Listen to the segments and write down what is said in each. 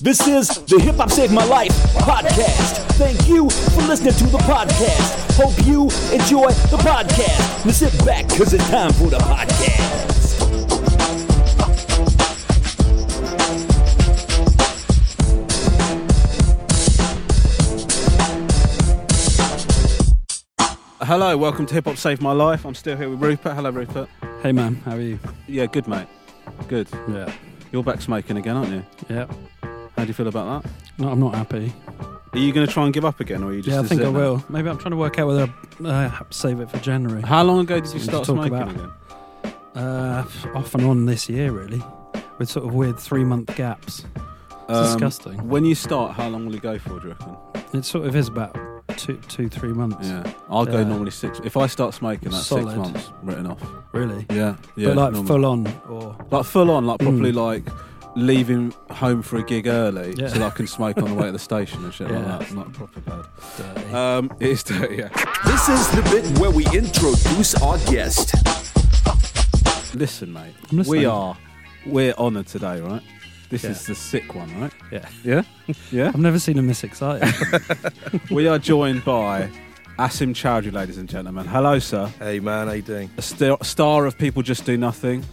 This is the Hip Hop Saved My Life podcast. Thank you for listening to the podcast. Hope you enjoy the podcast. Now sit back because it's time for the podcast. Hello, welcome to Hip Hop Saved My Life. I'm still here with Rupert. Hello, Rupert. Hey man, how are you? Yeah, good, mate. Good. Yeah. You're back smoking again, aren't you? Yeah. How do you feel about that? No, I'm not happy. Are you going to try and give up again, or are you just? yeah, I think I will. Maybe I'm trying to work out whether I uh, save it for January. How long ago did you to start talk smoking about. again? Uh, off and on this year, really, with sort of weird three month gaps. It's Um, disgusting. When you start, how long will you go for? Do you reckon? It sort of is about two, two, three months. Yeah, I'll go Yeah. normally six. If I start smoking, that's Solid. six months written off. Really. Yeah, yeah. but like normally. full on or like full on, like properly, Mm. like leaving home for a gig early Yeah. so that I can smoke on the way to the station and shit Yeah. like that. It's not proper bad. dirty. Um, it is dirty. Yeah. This is the bit where we introduce our guest. Listen, mate. We are we're honoured today, right? This Yeah. is the sick one, right? yeah. Yeah, yeah. I've never seen him this excited. we are joined by Asim Chaudhry, ladies and gentlemen. Hello, sir. Hey man, how you doing? A st- star of People Just Do Nothing.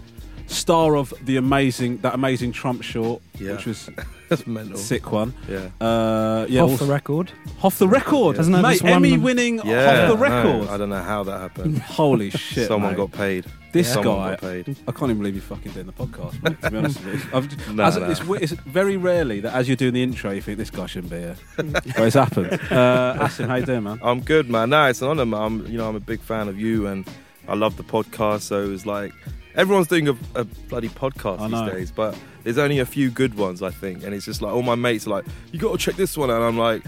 Star of the amazing that amazing Trump short, Yeah. which was That's mental. sick one. Yeah. Uh, yeah, Off also- the record. Off the record, Hasn't that mate. Emmy the- winning Yeah. off the no, record. I don't know how that happened. Holy shit! Someone mate. got paid. This Someone guy. paid. I can't even believe you're fucking doing the podcast. Mate, to be honest with you, I've, No, as, no. It's, it's very rarely that as you're doing the intro, you think this guy shouldn't be here. but it's happened. Uh, Asim, how you doing, man? I'm good, man. No, it's an honor, man. I'm, you know, I'm a big fan of you, and I love the podcast. So it's like everyone's doing a, a bloody podcast these days, but there's only a few good ones, I think. And it's just like all my mates are like, "You got to check this one," out. and I'm like,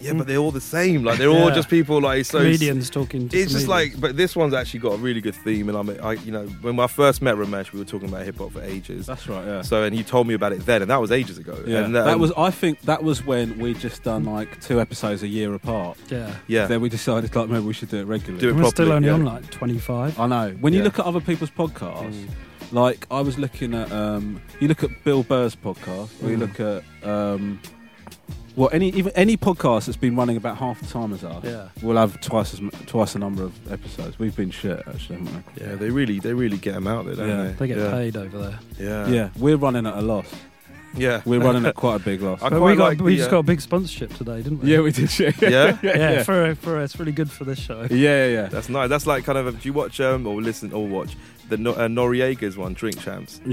"Yeah, but they're all the same. Like they're all Yeah. just people like so." it's- Comedians talking to It's just comedians. like, but this one's actually got a really good theme, and I'm, I, you know, when I first met Romesh, we were talking about hip hop for ages. That's right. Yeah. So, and he told me about it then, and that was ages ago. yeah. and, that um, was. I think that was when we just done like two episodes a year apart. Yeah. yeah. Then we decided like maybe we should do it regularly. Do it And we're still properly, only yeah. on like 25. I know. When you Yeah. look at other people's podcasts, Mm. like I was looking at, um, you look at Bill Burr's podcast, or you Mm. look at, um, well, any even any podcast that's been running about half the time as ours, Yeah. will have twice as m- twice the number of episodes. We've been shit actually, haven't we? Yeah, they really, they really get them out there, don't Yeah. they? They get yeah. paid over there. Yeah, Yeah, we're running at a loss. yeah. We're running at quite a big loss. I But quite we got like we the, just uh, got a big sponsorship today, didn't we? yeah, we did shit. Yeah? yeah, For for it's really good for this show. yeah, yeah, yeah. That's nice. That's like kind of. A, do you watch um or listen or watch the no, uh, Noreaga's one, Drink Champs?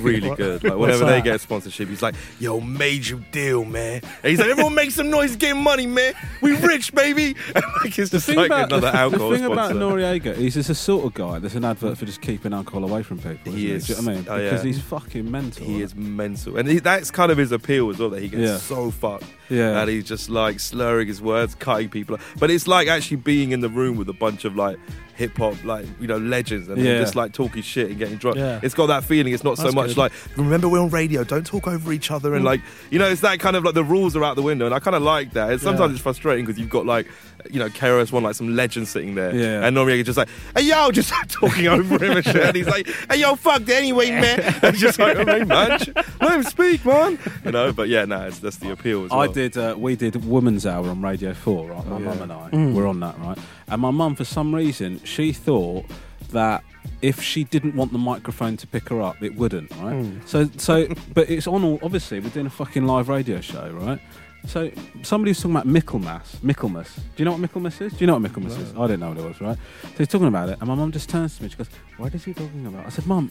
Really good. Like whenever they get a sponsorship, he's like, "Yo, major deal, man." And he's like, "Everyone make some noise, get money, man. We rich, baby." And like it's The just thing like about another the, alcohol the thing sponsor. about Noreaga, he's just a sort of guy. There's an advert for just keeping alcohol away from people. He is. Do you know what I mean? Oh, because yeah. he's fucking mental. he right? is mental, and he, that's kind of his appeal as well. That he gets Yeah. so fucked. Yeah. and he's just like slurring his words, cutting people. But it's like actually being in the room with a bunch of like hip hop, like you know, legends, and Yeah. just like talking shit and getting drunk. Yeah. It's got that feeling. It's not so much good. like remember we're on radio, don't talk over each other, and like you know, it's that kind of like the rules are out the window, and I kind of like that. It's, sometimes Yeah. it's frustrating because you've got like you know, KRS One like some legend sitting there, Yeah. and Noreaga just like, hey yo, just talking over him and shit, and he's like, hey yo, fuck that anyway, man. And just like, hey man, let him speak, man. You know, but yeah, no, it's, that's the appeal. As well. I did. Uh, we did Woman's Hour on Radio Four. Right, my Oh, mum and I Mm. were on that. Right, and my mum, for some reason, she thought that if she didn't want the microphone to pick her up, it wouldn't. Right. Mm. So, so, but it's on. All, obviously, we're doing a fucking live radio show, right? So somebody was talking about Michaelmas. Michaelmas. Do you know what Michaelmas is? Do you know what Michaelmas is? I didn't know what it was, right? So he's talking about it, and my mum just turns to me. She goes, "What is he talking about?" I said, "Mum."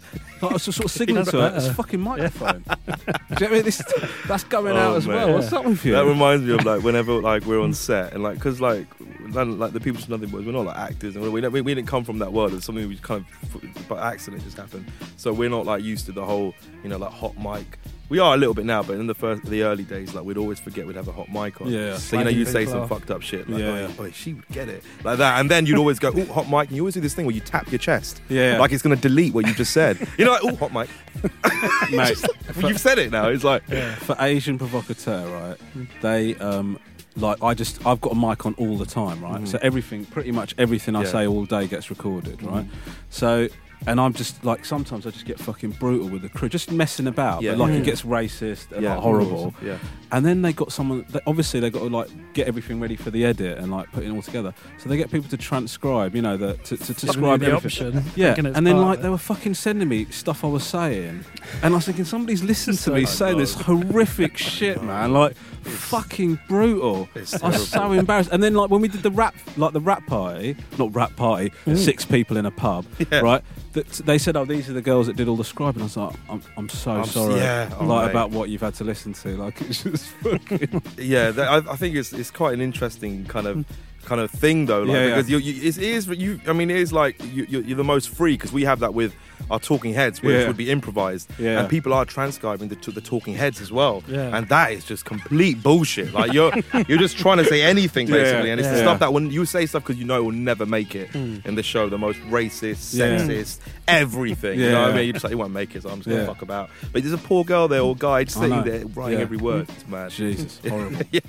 I was just sort of signaling to her, "It's a fucking microphone." Do you know what I mean? This, that's going Oh, out as man. well. What's up with you? That reminds me of like whenever like we're on set and like because like like the people just nothing boys. We're not like actors, and we, we we didn't come from that world. It's something we kind of by accident just happened. So we're not like used to the whole, you know, like hot mic. We are a little bit now, but in the first, the early days, like we'd always forget we'd have a hot mic on. Yeah. So you know, you'd say some fucked up shit. Like, Yeah. oh, she would get it like that, and then you'd always go, "Oh, hot mic," and you always do this thing where you tap your chest, Yeah. like it's gonna delete what you just said. You know, like, "Oh, hot mic." Mate, Well, you've said it now. It's like, for Asian provocateur, right? They um like I just I've got a mic on all the time, right? So everything, pretty much everything I. Yeah. say all day gets recorded, right? So. And I'm just like sometimes I just get fucking brutal with the crew, just messing about. Yeah. But like Mm. it gets racist and Yeah, like horrible. course. Yeah. And then they got someone. They, obviously, they got to like get everything ready for the edit and like put it all together. So they get people to transcribe, you know, the, to, to Giving describe the everything. option. Yeah, thinking it's and then part like of they it. were fucking sending me stuff I was saying, and I was thinking somebody's listened to me I say this horrific shit, man. Like fucking brutal. I was so embarrassed. And then like when we did the rap, like the rap party, not rap party, six people in a pub, Yeah. right? That they said, "Oh, these are the girls that did all the scribing." I was like, "I'm, I'm so I'm sorry, yeah, oh, like mate. about what you've had to listen to. Like it's just fucking yeah, that, I, I think it's it's quite an interesting kind of kind of thing though, like Yeah, yeah. because You, you, it is you. I mean, it is like you, you're, you're the most free because we have that with our talking heads, which Yeah. would be improvised, Yeah. and people are transcribing the, to the talking heads as well, Yeah. and that is just complete bullshit. Like you're you're just trying to say anything basically, and it's the stuff that when you say stuff because you know it will never make it hmm. in the show, the most racist, sexist, everything. You know what I mean? You just like it won't make it, so I'm just gonna fuck about. But there's a poor girl there or guy just sitting there writing every word. Hmm. It's mad. Jesus, horrible. yeah.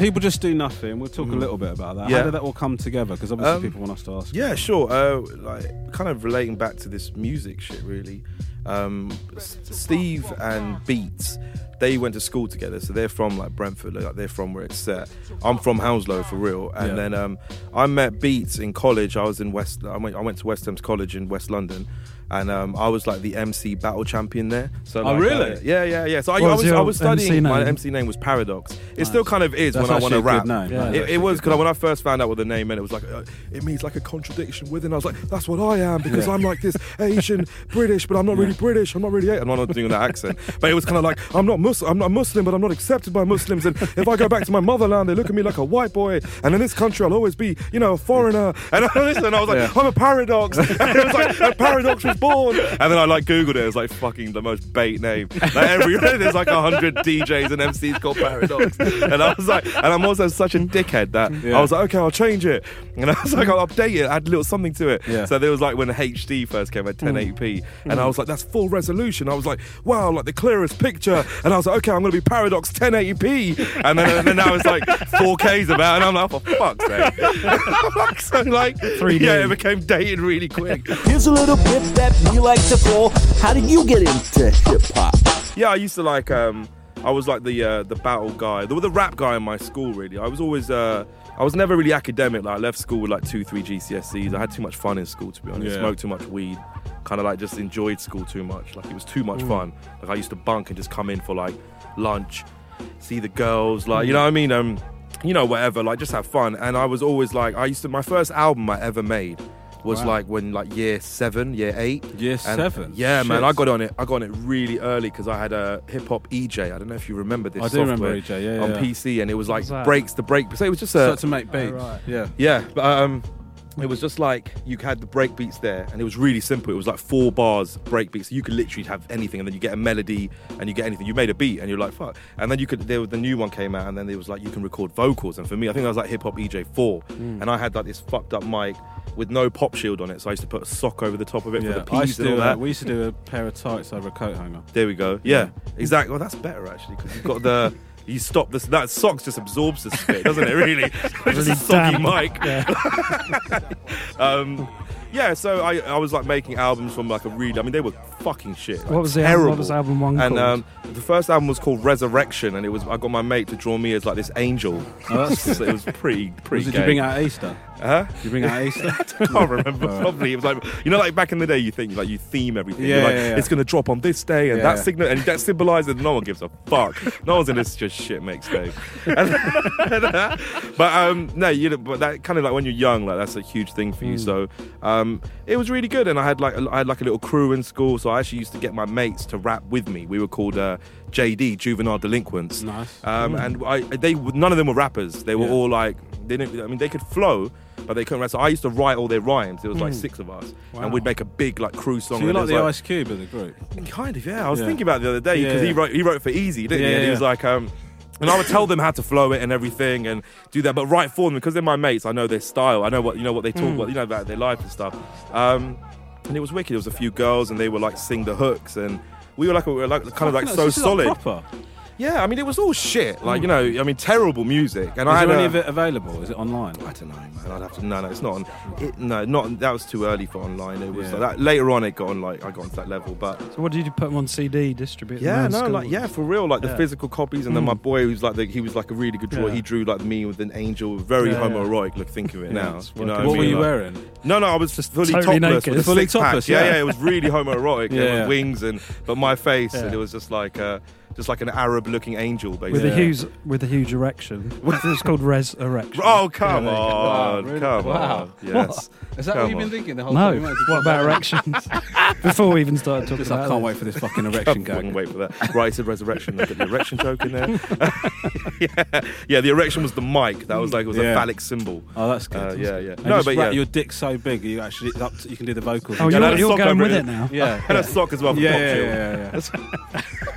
People just do nothing. We'll talk a little bit about that. Mm. Yeah. How did that all come together? Because obviously Um, people want us to ask. Yeah, sure. Uh, like kind of relating back to this music shit, really. Um, Steve and Beats, they went to school together, so they're from like Brentford, like they're from where it's set. I'm from Hounslow for real, and Yeah. then um, I met Beats in college. I was in West. I went. I went to West Thames College in West London. And um, I was like the MC battle champion there. So Oh, really? uh, yeah, yeah, yeah. So I, I was was, I your was MC studying. My? MC name was Paradox. It still kind of is That's when I want to actually rap. good name. Yeah. It, it was because when I first found out what the name meant, it was like uh, it means like a contradiction within. I was like, that's what I am because Yeah. I'm like this Asian British, but I'm not really British. I'm not really. Asian. I'm not doing that accent, but it was kind of like I'm not Muslim. I'm not Muslim, but I'm not accepted by Muslims. And if I go back to my motherland, they look at me like a white boy. And in this country, I'll always be, you know, a foreigner. And I listened, and I was like, Yeah. I'm a paradox. And it was like a paradox was born. And then I like googled it. It was like fucking the most bait name. Like every there's like a hundred DJs and MCs called Paradox. And I was like, and I'm also such a dickhead that Yeah. I was like, okay, I'll change it. And I was like, I'll update it, add a little something to it. Yeah. So there was like when HD first came at hmm. 1080p, and hmm. I was like, that's full resolution. I was like, wow, like the clearest picture. And I was like, okay, I'm gonna be Paradox 1080p. And then, and then now it's like 4K's about, and I'm like, oh, for fuck's sake. like, so like, 3D. yeah, it became dated really quick. Here's a little bit that we like to call How did you get into hip hop? Yeah, I used to like. Um, I was like the uh, the battle guy, the, the rap guy in my school. Really, I was always. Uh, I was never really academic. Like I left school with like two, three GCSEs. I had too much fun in school, to be honest. Yeah. Smoked too much weed. Kind of like just enjoyed school too much. Like it was too much fun. Like I used to bunk and just come in for like lunch, see the girls. Like you know what I mean. Um, you know whatever. Like just have fun. And I was always like, I used to. My first album I ever made was Wow. like when like year seven, year eight. Year And- seven? Yeah, man. I got on it. I got on it really early because I had a hip hop eJay. I don't know if you remember this. I do remember eJay, yeah, on yeah. PC, and it was like What's that? breaks the break. So it was just Start a to make beats. right. Yeah. yeah, but um, it was just like you had the break beats there, and it was really simple. It was like four bars break beats. You could literally have anything, and then you get a melody, and you get anything. You made a beat, and you're like fuck. And then you could. There was the new one came out, and then there was like you can record vocals. And for me, I think i was like hip hop eJay four, Mm. and I had like this fucked up mic with no pop shield on it. So I used to put a sock over the top of it Yeah. for the I P's used to and all do, that. we used to do a pair of tights over a coat hanger. There we go. Yeah, exactly. Well, that's better actually because you've got the. You stop this. That socks just absorbs the spit, doesn't it? Really, it's just a soggy damp. mic. um, yeah. So I, I was like making albums from like a read. I mean, they were fucking shit. like, What was the album- terrible. what was album one And called? um, the first album was called Resurrection, and it was I got my mate to draw me as like this angel. Oh, that's so it was pretty pretty. Did gay. you bring out Easter? Huh? Did you bring out Easter? I can't remember. Probably it was like you know, like back in the day, you think like you theme everything. You're Yeah, like, yeah, yeah. It's gonna drop on this day, and Yeah. that signal, and that symbolizes no one gives a fuck. no one's in this just shit makes day. And- but um, no, you know, but that kind of like when you're young, like that's a huge thing for you. Mm. So um, it was really good, and I had like I had like a little crew in school, so I actually used to get my mates to rap with me. We were called uh, JD, Juvenile Delinquents. Nice. Um, and I, they none of them were rappers. They were Yeah. all like they didn't. I mean, they could flow, but they couldn't rap. So I used to write all their rhymes. There was like six of us, and we'd make a big like crew song. So you're and it like was the Ice Cube of the group. Kind of, yeah. I was Yeah. thinking about it the other day Yeah, because he yeah. wrote he wrote for Eazy, didn't he? Yeah, And he yeah. was like, um, and I would tell them how to flow it and everything and do that, but write for them because they're my mates. I know their style. I know what you know what they Hmm. talk about. You know about their life and stuff. Um, and it was wicked. There was a few girls and they were like sing the hooks and. We were like, we were like kind of like so solid. proper. Yeah, I mean, it was all shit. Like, you know, I mean, terrible music. And I Is had there a- any of it available? Is it online? I don't know, man. I'd have to. No, no, it's not. On, it, no, not. That was too early for online. It was Yeah. like that. Later on, it got on. Like I got onto that level, but So what did you put them on CD, distribute? them yeah, around no, schools? like yeah, for real, like the Yeah. physical copies. And then my boy, who's like, the, he was like a really good drawer. Yeah. He drew like me with an angel, very Yeah, yeah. homoerotic. Look, think of it Yeah, now. it's You know working. what, what were mean? you Like- wearing? No, no, I was just fully Totally topless, naked. with a Fully six pack. topless, Yeah, yeah. yeah, it was really homoerotic. Yeah, yeah, yeah. with wings and but my face, and Yeah. it was just like uh, just like an Arab-looking angel, basically. With a huge with a huge erection. it's called res erection. Oh come Yeah, there you go. on, Wow, really? come Wow. on, yes. Is that Come what you've been thinking the whole No. time? You wanted to What about erections? Before we even started talking Just, I about can't this. wait for this fucking I erection couldn't gag. wait for that. Right, to resurrection. I got the erection joke in there. yeah, yeah. The erection was the mic. That was like it was Yeah. a phallic symbol. Oh, that's good. Uh, yeah, yeah. And No, just but rap- yeah. your dick's so big, you actually up to, you can do the vocals. Oh, Yeah, you're, a you're sock going over with it. it now. yeah. And a sock as well for Yeah, pop yeah, shield. yeah, yeah, yeah.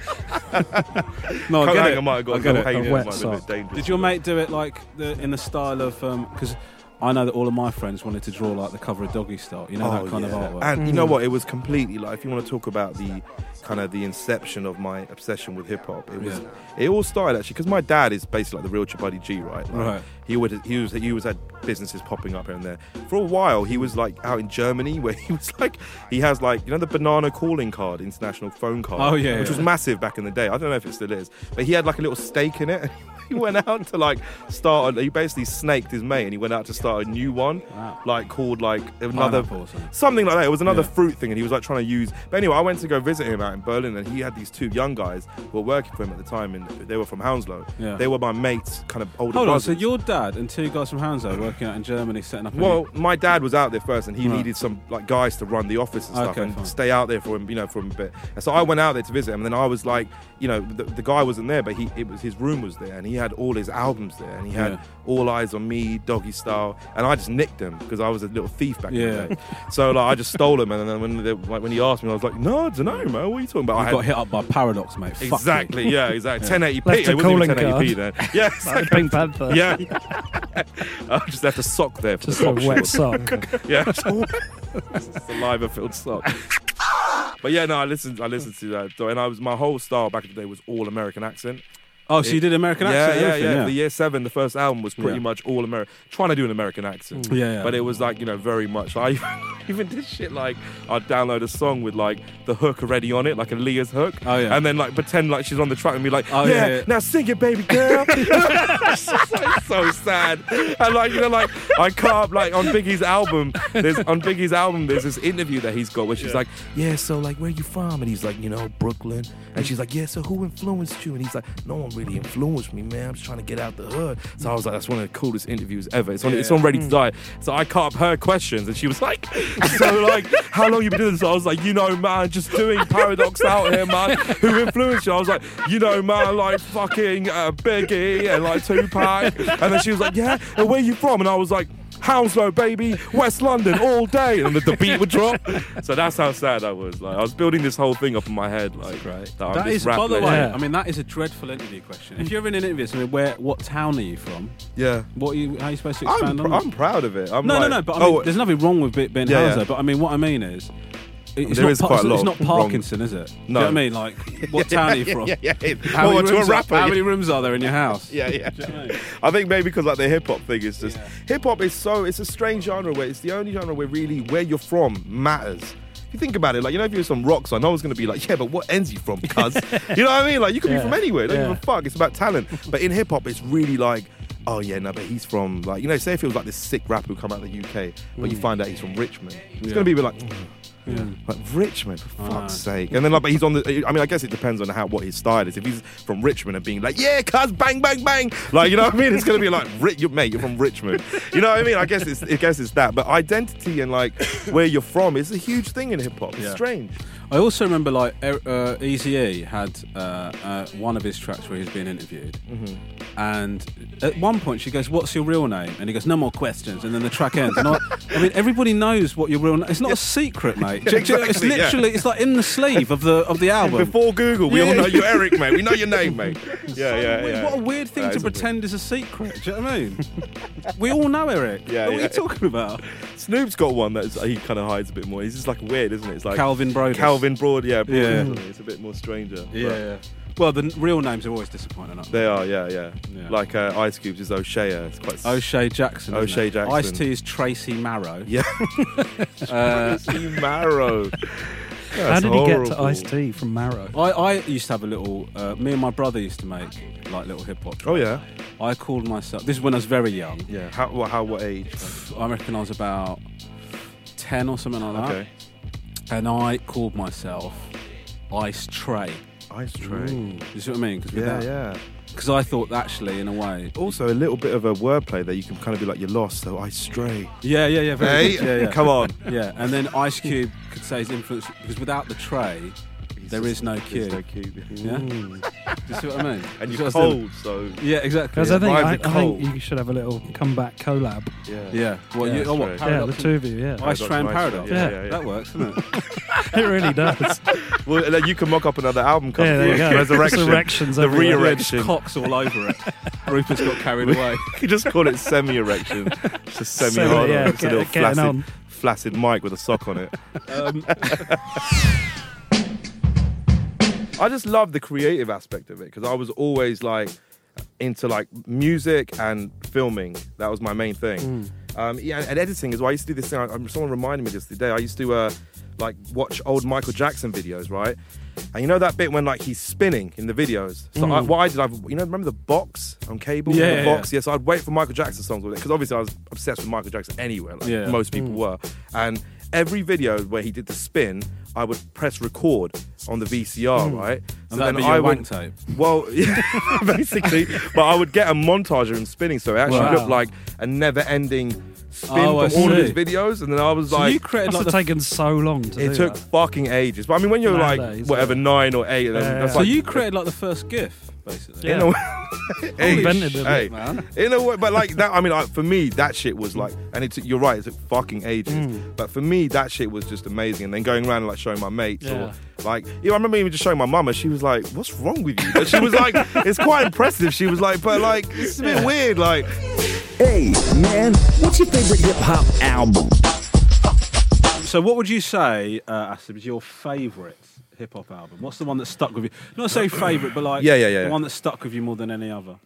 No, I Can't get it. on, might have got I get it. A in it, wet might have been a bit sock. dangerous. Did your mate do it like the, in the style of um, because I know that all of my friends wanted to draw like the cover of Doggy Style. You know that oh, kind Oh, yeah. of artwork. And you know hmm. what? It was completely like if you want to talk about the kind of the inception of my obsession with hip hop, it was Yeah. it all started actually because my dad is basically like the real Chabuddy G, right? Like, Right. He would he was he was had businesses popping up here and there. For a while, he was like out in Germany where he was like he has like you know the banana calling card, international phone card. Oh, yeah, which yeah. was massive back in the day. I don't know if it still is, but he had like a little stake in it. he went out to like start. He basically snaked his mate, and he went out to start a new one, Wow. like called like another something. something like that. It was another Yeah. fruit thing, and he was like trying to use. But anyway, I went to go visit him out in Berlin, and he had these two young guys who were working for him at the time, and they were from Hounslow. Yeah. They were my mates, kind of older Hold on, so your dad and two guys from Hounslow working out in Germany, setting up. a Well, my dad was out there first, and he Right. needed some like guys to run the office and stuff, Okay, and fine. stay out there for him, you know, for him a bit. And so I went out there to visit him, and then I was like, you know, the, the guy wasn't there, but he it was his room was there, and he had all his albums there, and he had Yeah. All Eyez on Me, Doggy Style, and I just nicked them because I was a little thief back in the day. So like I just stole them, and then when they, like, when he asked me, I was like, no, I don't know, man, what are you talking about? You I got hit up by Paradox, mate. Fuck you. Exactly, yeah, exactly. 1080p. Left a it wasn't even 1080p then. Yeah, Like exactly. Pink Panther. Yeah. I just left a sock there for Just the a wet shorts. sock. Yeah, it's a saliva filled sock. But yeah, no, I listened. I listened to that, and I was my whole style back in the day was all American accent. Oh, so you did American accent? yeah, and yeah, yeah. The year seven, the first album was pretty Yeah. much all American. Trying to do an American accent. Mm. Yeah, yeah. But it was like you know very much. I even did shit like I'd download a song with like the hook already on it, like Aaliyah's hook. Oh, yeah. And then like pretend like she's on the track and be like, Oh, yeah, yeah, yeah. now sing it, baby girl. it's just like so sad. And like you know, like I can't like on Biggie's album. There's on Biggie's album. There's this interview that he's got where she's like, yeah, so like where you from? And he's like, you know, Brooklyn. And she's like, yeah, so who influenced you? And he's like, no one really influenced me, man. I'm just trying to get out the hood. So I was like, that's one of the coolest interviews ever. It's on, it's on Ready to Die. So I cut up her questions, and she was like, so like, how long you been doing this? I was like, you know, man, just doing paradox out here, man. Who influenced you? I was like, you know, man, like fucking uh, Biggie and like Tupac. And then she was like, yeah, and where you from? And I was like. Hounslow, baby, West London, all day, and the, the beat would drop. So that's how sad I was. Like I was building this whole thing up in my head. Like, right. that I'm That this is, rap by the way. Yeah. I mean, that is a dreadful interview question. If you're in an interview, I mean, where, what town are you from? yeah. What are you, how are you supposed to I'm, expand pr- on that? I'm proud of it. I'm No, like, no, no. But I mean, oh, there's nothing wrong with it being Yeah, Hauser. yeah. But I mean, what I mean is, it's There not is quite a lot it's not wrong. Parkinson, is it? Do you know No. what I mean? Like, what town are you from? yeah, yeah, yeah. How, Oh, many to a rooms are, how many rooms are there in your house? yeah, yeah. Do you know what I mean? I think maybe because like the hip hop thing is just Yeah. hip hop is so it's a strange genre where it's the only genre where really where you're from matters. If you think about it, like you know, if you're some rock star, no one's gonna be like, yeah, but what ends you from, cuz? you know what I mean? Like you could be from anywhere, don't Yeah. give a fuck. It's about talent. But in hip hop, it's really like. Oh yeah, no, but he's from like you know, say if it was like this sick rapper who come out of the UK, but you find out he's from Richmond, it's Yeah. gonna be like, "Mm, Like Richmond, for Ah. fuck's sake. And then like, but he's on the. I mean, I guess it depends on how what his style is. If he's from Richmond and being like, yeah, cuz bang, bang, bang, like you know what I mean, it's gonna be like, you mate, you're from Richmond. You know what I mean? I guess it's, I guess it's that. But identity and like where you're from is a huge thing in hip hop. It's Yeah. strange. I also remember like uh, Eazy E had uh, uh, one of his tracks where he's being interviewed, and at one point she goes, "What's your real name?" And he goes, "No more questions." And then the track ends. I, I mean, everybody knows what your real name. Is it's not a secret, mate. Do you- it's Exactly, yeah. literally, it's like in the sleeve of the of the album. Before Google, we all know you're Eric, mate. We know your name, mate. Yeah, yeah, Weird. yeah. What a weird thing That to is pretend is a secret. Do you know what I mean? we all know Eric. Yeah, what are you talking about? Snoop's got one that he kind of hides a bit more. He's just like weird, isn't it? It's like Calvin. Calvin Broad, yeah, Broad, Yeah. isn't? It's a bit more stranger. Yeah, yeah. Well, the real names are always disappointing, aren't they? They are, yeah, yeah. Yeah. Like uh, Ice Cubes is O'Shea. It's quite. s- O'Shea Jackson. isn't O'Shea it? Jackson. Ice T is Tracy Marrow. Yeah. Uh, See Marrow. How did he get to Ice T from Marrow? I, I used to have a little. Uh, me and my brother used to make like little hip hop. Oh yeah. I called myself. This is when I was very young. Yeah. How? What? How? What age? I reckon I was about ten or something like that. Okay. And I called myself Ice Tray. Ice tray. You see what I mean? Cause Yeah, yeah. Because I thought actually, in a way. Also, a little bit of a wordplay there. You can kind of be like, you're lost, so I stray. Yeah, yeah, yeah. Very Hey, good. Yeah, yeah. come on. Yeah, and then Ice Cube could say his influence because without the tray, there is no There's no cube. Yeah. Do you see what I mean? And You you're see what I was cold, so? Yeah, exactly. Because I think I, I think you should have a little comeback collab. yeah. Yeah. What? Yeah, you, oh, what? Yeah, the two of you. Yeah, Ice Paradox Tray and and Ice Paradox. Tray, yeah, yeah, yeah. That works, doesn't it? it really does. Well, you can mock up another album cover. Yeah, there you go. Resurrection. Resurrections The everywhere. Yeah, just re-erection. cocks all over it. Rufus got carried away. You just call it semi-erection. It's a Semi, semi-hard. yeah, it's a little getting flaccid, on. flaccid mic with a sock on it. Um, I just love the creative aspect of it because I was always like into like music and filming. That was my main thing. Um, yeah, and editing as well. I used to do this thing. I, someone reminded me this the other day. I used to uh, like watch old Michael Jackson videos, right? And you know that bit when like he's spinning in the videos. So I, what I did, I you know, remember the box on cable? Yeah, the yeah, box. Yeah. So I'd wait for Michael Jackson songs with it because obviously I was obsessed with Michael Jackson anyway. Like Yeah. most people were. And every video where he did the spin, I would press record on the VCR, hmm. right? and that'd be your I wank would tape. well, yeah, basically, but I would get a montage of him spinning, so it actually Wow. looked like a never-ending spin Oh, I for all of his videos, and then I was So like, you created Must like have the taken so long to it do took that. fucking ages. But I mean, when you're like Nowadays, whatever yeah. nine or eight, then Yeah, that's yeah. So like you created like the first GIF, basically. Yeah. in a way, hey, invented it, hey, man. in a way, but like that. I mean, like, for me, that shit was like, and it's you're right, It's took fucking ages. Mm. But for me, that shit was just amazing. And then going around and like showing my mates, Yeah. or like, you know, I remember even just showing my mum, and she was like, "What's wrong with you?" But she was like, "It's quite impressive." She was like, "But like, it's a bit weird." Like, Hey, man, what's your favorite hip hop album? So what would you say, uh, Asim, is your favourite hip hop album? What's the one that stuck with you? Not say favourite, but like Yeah, yeah, yeah, the one that stuck with you more than any other.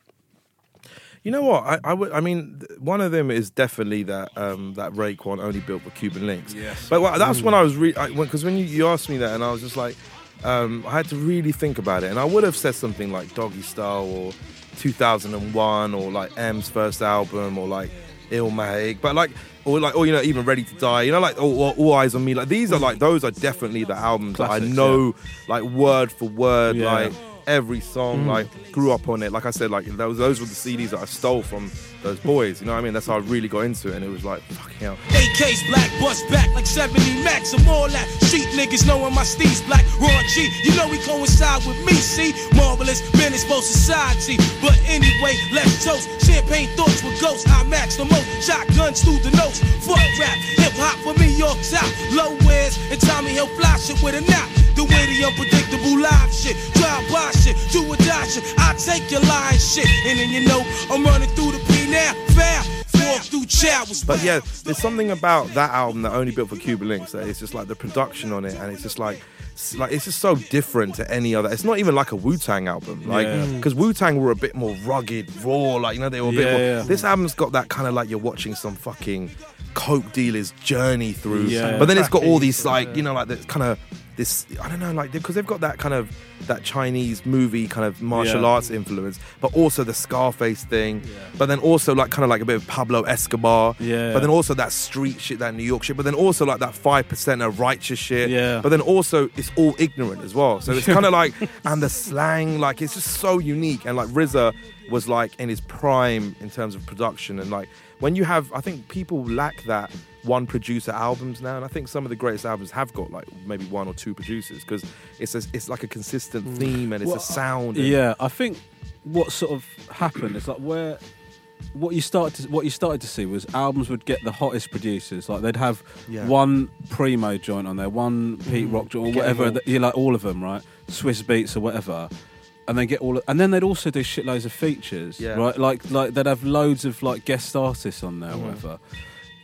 You know what? I, I would. I mean, one of them is definitely that um, that Raekwon only built for Cuban Linx. Yes. But well, that's when I was really because when you, you asked me that, and I was just like, um, I had to really think about it, and I would have said something like Doggy Style or 2001 or like M's first album or like Illmatic, but like. Or like, or you know, even Ready to Die, you know, like, or All Eyez on Me. Like, these are like, those are definitely the albums that I know, like, word for word, Yeah. like, every song, mm. like grew up on it. Like I said, like those those were the CDs that I stole from those boys. You know what I mean? That's how I really got into it, and it was like fucking hell. AK's black, bust back like 70 max. I'm all that. Street niggas knowing my steez black. Raw G, you know we coincide with me, see? Marvelous, business for society. But anyway, let's toast. Champagne thoughts with ghosts. I max the most. Shotguns through the notes. Fuck rap. Hip hop for me, York top. Low wears and Tommy Hill fly shit with a knot. The way the unpredictable live shit. Drive by shit. Do or die shit. I take your line shit. And then you know I'm running through the now. Fair. Walk through showers. But yeah, there's something about that album that only built for Cuba Links that it's just like the production on it, and it's just like. it's Like it's just so different to any other. It's not even like a Wu Tang album, like Yeah. Mm. because Wu Tang were a bit more rugged, raw. Like you know they were a bit Yeah, more. yeah. This album's got that kind of like you're watching some fucking coke dealer's journey through. Yeah. But then it's got all these like you know like the kind of this I don't know like because they've got that kind of that Chinese movie kind of martial Yeah. arts influence, but also the Scarface thing, but then also like kind of like a bit of Pablo Escobar, Yeah. but then also that street shit, that New York shit, but then also like that five percent of righteous shit, Yeah. But then also it's all ignorant as well, so it's kind of like and the slang like it's just so unique and like RZA was like in his prime in terms of production and like when you have I think people lack that one producer albums now and I think some of the greatest albums have got like maybe one or two producers because it's a, it's like a consistent theme and it's Well, a sound and- Yeah, I think what sort of happened is like where what you started to, what you started to see was albums would get the hottest producers. Like they'd have Yeah. Mm. one primo joint on there, one Pete Rock joint, or whatever. that- You like all of them, right? Swizz Beatz or whatever. And they get all, and then they'd also do shitloads of features, Yeah. right? Like, like they'd have loads of like guest artists on there, or Mm-hmm. whatever.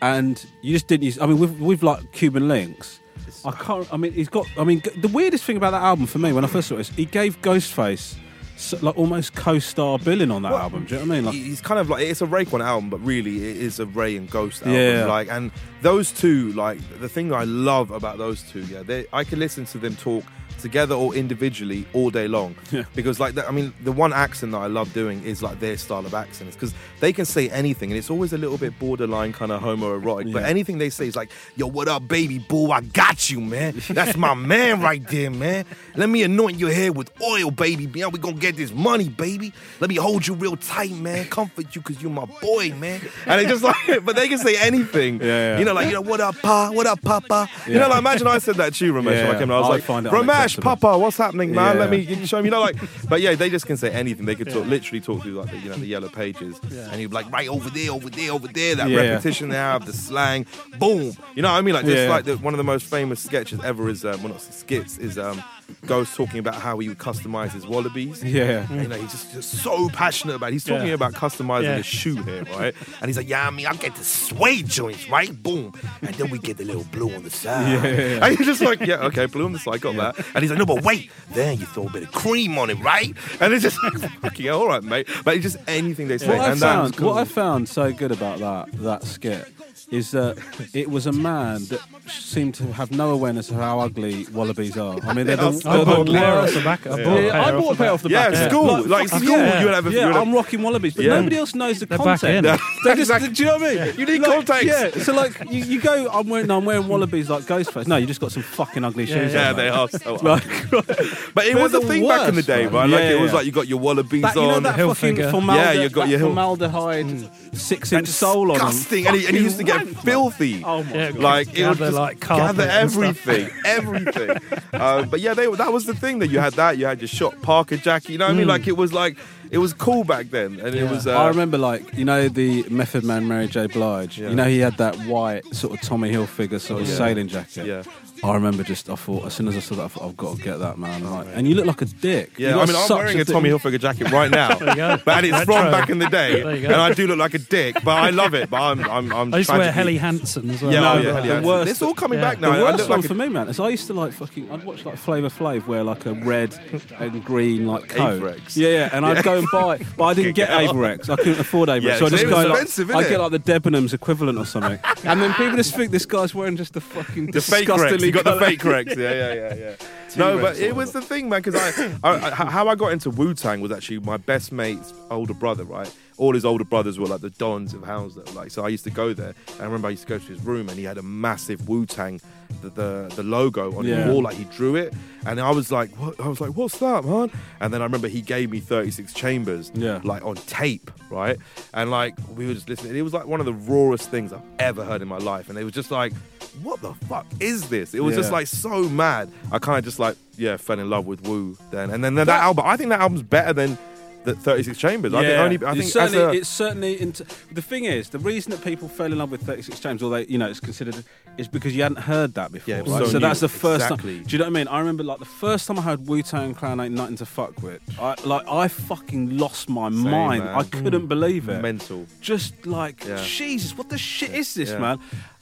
And you just didn't use. I mean, with with like Cuban Linx, I can't. I mean, he's got. I mean, the weirdest thing about that album for me when I first saw it is he gave Ghostface so, like almost co-star billing on that Well, album. Do you know what I mean? Like, he's kind of like it's a Raekwon album, but really it is a Ray and Ghost album. Yeah. Like, and those two, like the thing I love about those two, yeah, they I can listen to them talk together or individually all day long. Yeah. Because like, the, I mean, the one accent that I love doing is like their style of accents because they can say anything, and it's always a little bit borderline kind of homoerotic. But anything they say is like, "Yo, what up, baby boo? I got you, man. That's my man right there, man. Let me anoint your head with oil, baby. Yeah, we gonna get this money, baby. Let me hold you real tight, man. Comfort you, cause you're my boy, man. And it's just like, but they can say anything. Yeah, yeah. You know, like, you know, what up, pa? What up, papa? You know, like, imagine I said that to you, Romesh. Yeah, when I came in, I was I like, Romesh, unacceptable. papa, what's happening, man? Yeah. Let me show me. You know, like, but yeah, they just can say anything. They could talk, literally talk through like the, you know, the yellow pages, and you'd be like, right over there, over there, over there. That repetition they have, the slang, boom. You know what I mean? Like, just like the, one of the most famous sketches ever is, um, well, not skits, is um, Ghost talking about how he would customize his wallabies. yeah, You know, he's just, just so passionate about. it. He's talking Yeah. about customizing Yeah. his shoe here, right? And he's like, "Yeah, I mean, I get the suede joints, right? Boom, and then we get the little blue on the side." Yeah, yeah, yeah. And he's just like, "Yeah, okay, blue on the side, got that." And he's like, "No, but wait, then you throw a bit of cream on it, right?" And it's just "Fucking hell, all right, mate." But it's just anything they say, What I and found, cool. what I found so good about that that skit is that it was a man that seemed to have no awareness of how ugly wallabies are. I mean, they're the, I they're I bought the a pair off worst. the back. I Yeah. bought a Yeah, pair I off bought a the pair back. off the yeah, back. school, like fucking- school, yeah. you would have. a- you Yeah, have- I'm rocking wallabies, but Yeah. nobody else knows the They're back content. in. They just, Exactly. do you know what I mean? You need like, context. Yeah, so like you, you go, I'm wearing, I'm wearing wallabies like Ghostface. No, you just got some fucking ugly shoes. yeah, on, they mate. are so. Like, But it They're was a the thing back in the worst, day, man. right? Like Yeah, it was yeah. like you got your wallabies that, you know on. that fucking Hilfiger. formaldehyde, Yeah, you got that your Hil- formaldehyde six-inch mm. sole on them. disgusting, and he, and he used to get filthy. Oh my Yeah, god! like it would gather, just like, gather everything, everything. um, but yeah, they, that was the thing that you had that you had your shot Parker Jackie. You know what I mean? Like it was like it was cool back then, and it was. Uh, I remember, like you know, the Method Man Mary J. Blige. Yeah. You know, he had that white sort of Tommy Hilfiger sort of Yeah. sailing jacket. Yeah. I remember just, I thought, as soon as I saw that, I thought, I've got to get that, man. Like, and you look like a dick. Yeah, I mean, I'm wearing a dick- Tommy Hilfiger jacket right now, but it's from back in the day, and. I do look like a dick, but I love it. But I'm, I'm, I'm. I used to wear Helly Hansen as well. Yeah, No, oh, yeah, Helly Hansen. worst- It's all coming yeah. back now. The worst one like a- for me, man, is I used to like fucking. I'd watch like Flavor Flav wear like a red and green like coat. Avirex. Yeah, yeah, and I'd go and buy, it, but I didn't get. Avirex. I couldn't afford Avirex, Yeah, so I just it go like I get like the Debenhams equivalent or something, and then people just think this guy's wearing just the fucking the disgustingly got the fake Rex. Yeah, yeah, yeah, yeah. no, but it was the thing, man. Because I, I, I, how I got into Wu Tang was actually my best mate's older brother, right? All his older brothers were like the dons of Hounslow, like so. I used to go there, and I remember I used to go to his room, and he had a massive Wu Tang, the, the the logo on Yeah. the wall, like he drew it, and I was like, what? I was like, what's that, man? And then I remember he gave me 36 Chambers, Yeah. like on tape, right? And like we were just listening. It was like one of the rawest things I've ever heard in my life, and it was just like, what the fuck is this? It was just like so mad. I kind of just like yeah fell in love with Wu then, and then that, That- album. I think that album's better than the 36 Chambers. I think only. I it's think as certainly, a, it's certainly. Into, the thing is, the reason that people fell in love with 36 Chambers, although you know, it's considered, is because you hadn't heard that before. Yeah, right? so so that's the first Exactly. time. Do you know what I mean? I remember like the first time I heard Wu Tang Clan ain't nothing to fuck with. I like I fucking lost my mind. man. I couldn't believe it. mental. Just like Yeah. Jesus, what the shit is this, Yeah. man?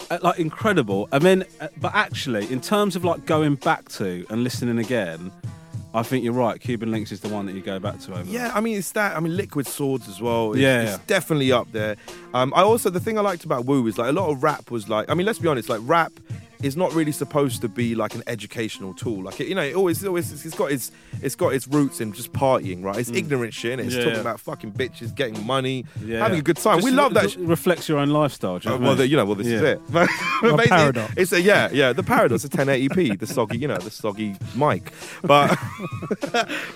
Uh, like incredible. And then, uh, but actually, in terms of like going back to and listening again, I think you're right. Cuban Linx is the one that you go back to over. Yeah, I mean it's that. I mean Liquid Swords as well. It's, Yeah, it's definitely up there. Um, I also the thing I liked about Wu is like a lot of rap was like. I mean, let's be honest. Like rap is not really supposed to be like an educational tool. Like it, you know, it always, it always, it's got its, it's got its roots in just partying, right? It's ignorant shit. And it's Mm. Yeah, talking yeah. about fucking bitches getting money, Yeah. having a good time. Just we love that. sh- reflects your own lifestyle. you uh, well, the, you know, well, this is it. But, but paradox. It's a yeah, yeah. The paradox, the 1080p, the soggy, you know, the soggy mic. But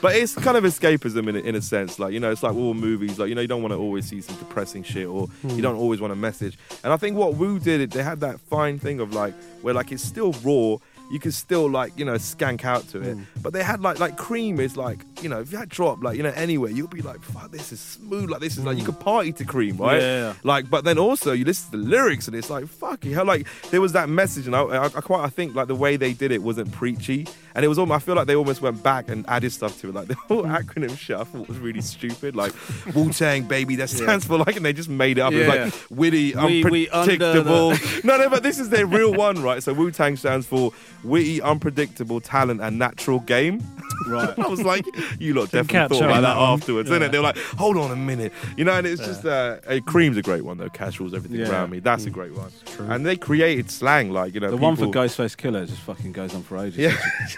but it's kind of escapism in a, in a sense. Like you know, it's like all movies. Like you know, you don't want to always see some depressing shit, or you don't always want a message. And I think what Wu did, they had that fine thing of like where like it's still raw. You can still like you know skank out to it, hmm. but they had like like cream is like you know if that drop like you know anywhere you'll be like fuck this is smooth like this is like you hmm. could party to cream right? Yeah. like but then also you listen to the lyrics and it's like fucking hell like there was that message and I, I, I quite I think like the way they did it wasn't preachy. And it was almost I feel like they almost went back and added stuff to it like the whole hmm. acronym shit I thought was really stupid like Wu Tang baby that stands for like and they just made it up. Yeah. like witty We- we unpredictable the- no no but this is their real one right? So Wu Tang stands for witty unpredictable talent and natural game Right. I was like, you lot Didn't definitely catch thought about that that one. afterwards, innit? They were like, hold on a minute, you know. And it's just, uh, uh, Cream's a great one though. Casuals, everything Yeah. around me. That's a great one. And they created slang, like you know, The one for people- Ghostface Killah just fucking goes on for ages. Yeah,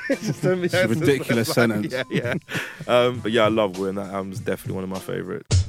it's just a, It's a ridiculous sentence. Yeah, yeah. Um, but yeah, I love Will, and that album's definitely one of my favourites.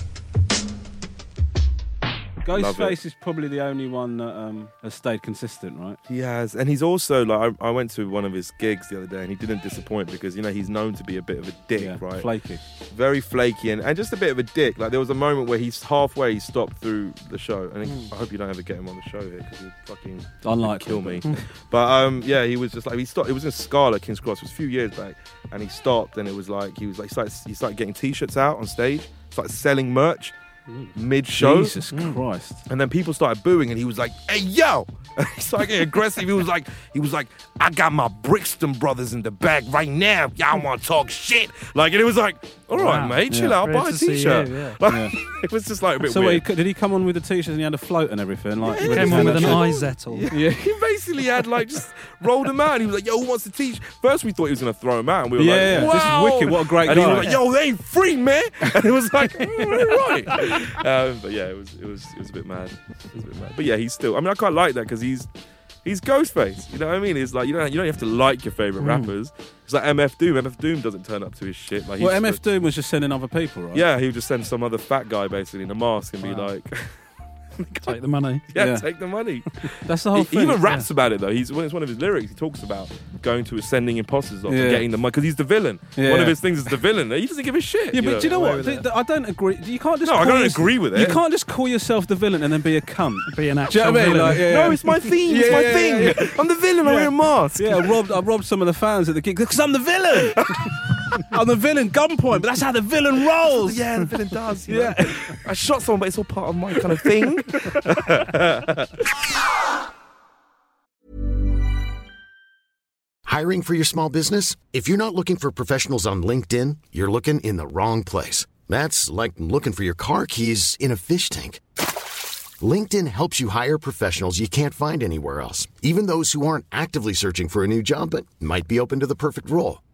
Ghostface is probably the only one that um, has stayed consistent, right? He has, and he's also like I, I went to one of his gigs the other day, and he didn't disappoint because you know he's known to be a bit of a dick, yeah, right? flaky. very flaky and, and just a bit of a dick. Like there was a moment where he's halfway he stopped through the show, and I hope you don't ever get him on the show here because he'd fucking Unlikely, kill me. but- um, yeah, he was just like he stopped. It was in Scala, King's Cross. It was a few years back, and he stopped, and it was like he was like he started, he started getting t-shirts out on stage, started selling merch mid-show. Jesus mm. Christ. And then people started booing, and he was like, "Hey, yo!" And he started getting aggressive. He was like, "He was like, I got my Brixton brothers in the back right now. Y'all want to talk shit?" Like, and it was like, "All right, Wow. mate, chill Yeah. out. Great buy a to see t-shirt." you, yeah. Like, it was just like a bit So wait, weird. did he come on with the t-shirts and he had a float and everything? Like, Yeah, with Came on with an up? eye zettel. Yeah, he basically had like just rolled him out. He was like, "Yo, who wants to teach?" First, we thought he was gonna throw him out, and we were Yeah, like, yeah, this is "Wow!" wicked. What a great and guy. he was like, "Yo, they ain't free, man." And it was like, "Mm, "Right." Um, but yeah, it was it was it was a bit mad. It was a bit mad. But yeah, he's still. I mean, I quite like that because he's he's Ghostface. You know what I mean? It's like you don't you don't have to like your favorite hmm. rappers. It's like MF Doom. MF Doom doesn't turn up to his shit. Like Well, MF Doom was just sending other people, right? Yeah, he would just send some other fat guy basically in a mask and be Wow. like, Take the money. "Yeah, Yeah. take the money." That's the whole He, thing. he even raps about it though. He's when it's one of his lyrics. He talks about going to sending imposters off Yeah. and getting the money because he's the villain. Yeah. One of his things is the villain. He doesn't give a shit. Yeah, but do you know what? with Th- it. th- I don't agree. You can't just. No, I call don't yours- agree with it. You can't just call yourself the villain and then be a cunt. Be an Do you actual know what I mean? villain. Like, yeah, No, yeah. it's my theme. it's Yeah, my yeah, thing. yeah, I'm the villain. I wear a mask. Yeah, I robbed, I robbed some of the fans at the gig because I'm the villain. I'm the villain, gunpoint, but that's how the villain rolls. Yeah, the villain does. you Yeah. know. I shot someone, but it's all part of my kind of thing. Hiring for your small business? If you're not looking for professionals on LinkedIn, you're looking in the wrong place. That's like looking for your car keys in a fish tank. LinkedIn helps you hire professionals you can't find anywhere else, even those who aren't actively searching for a new job but might be open to the perfect role.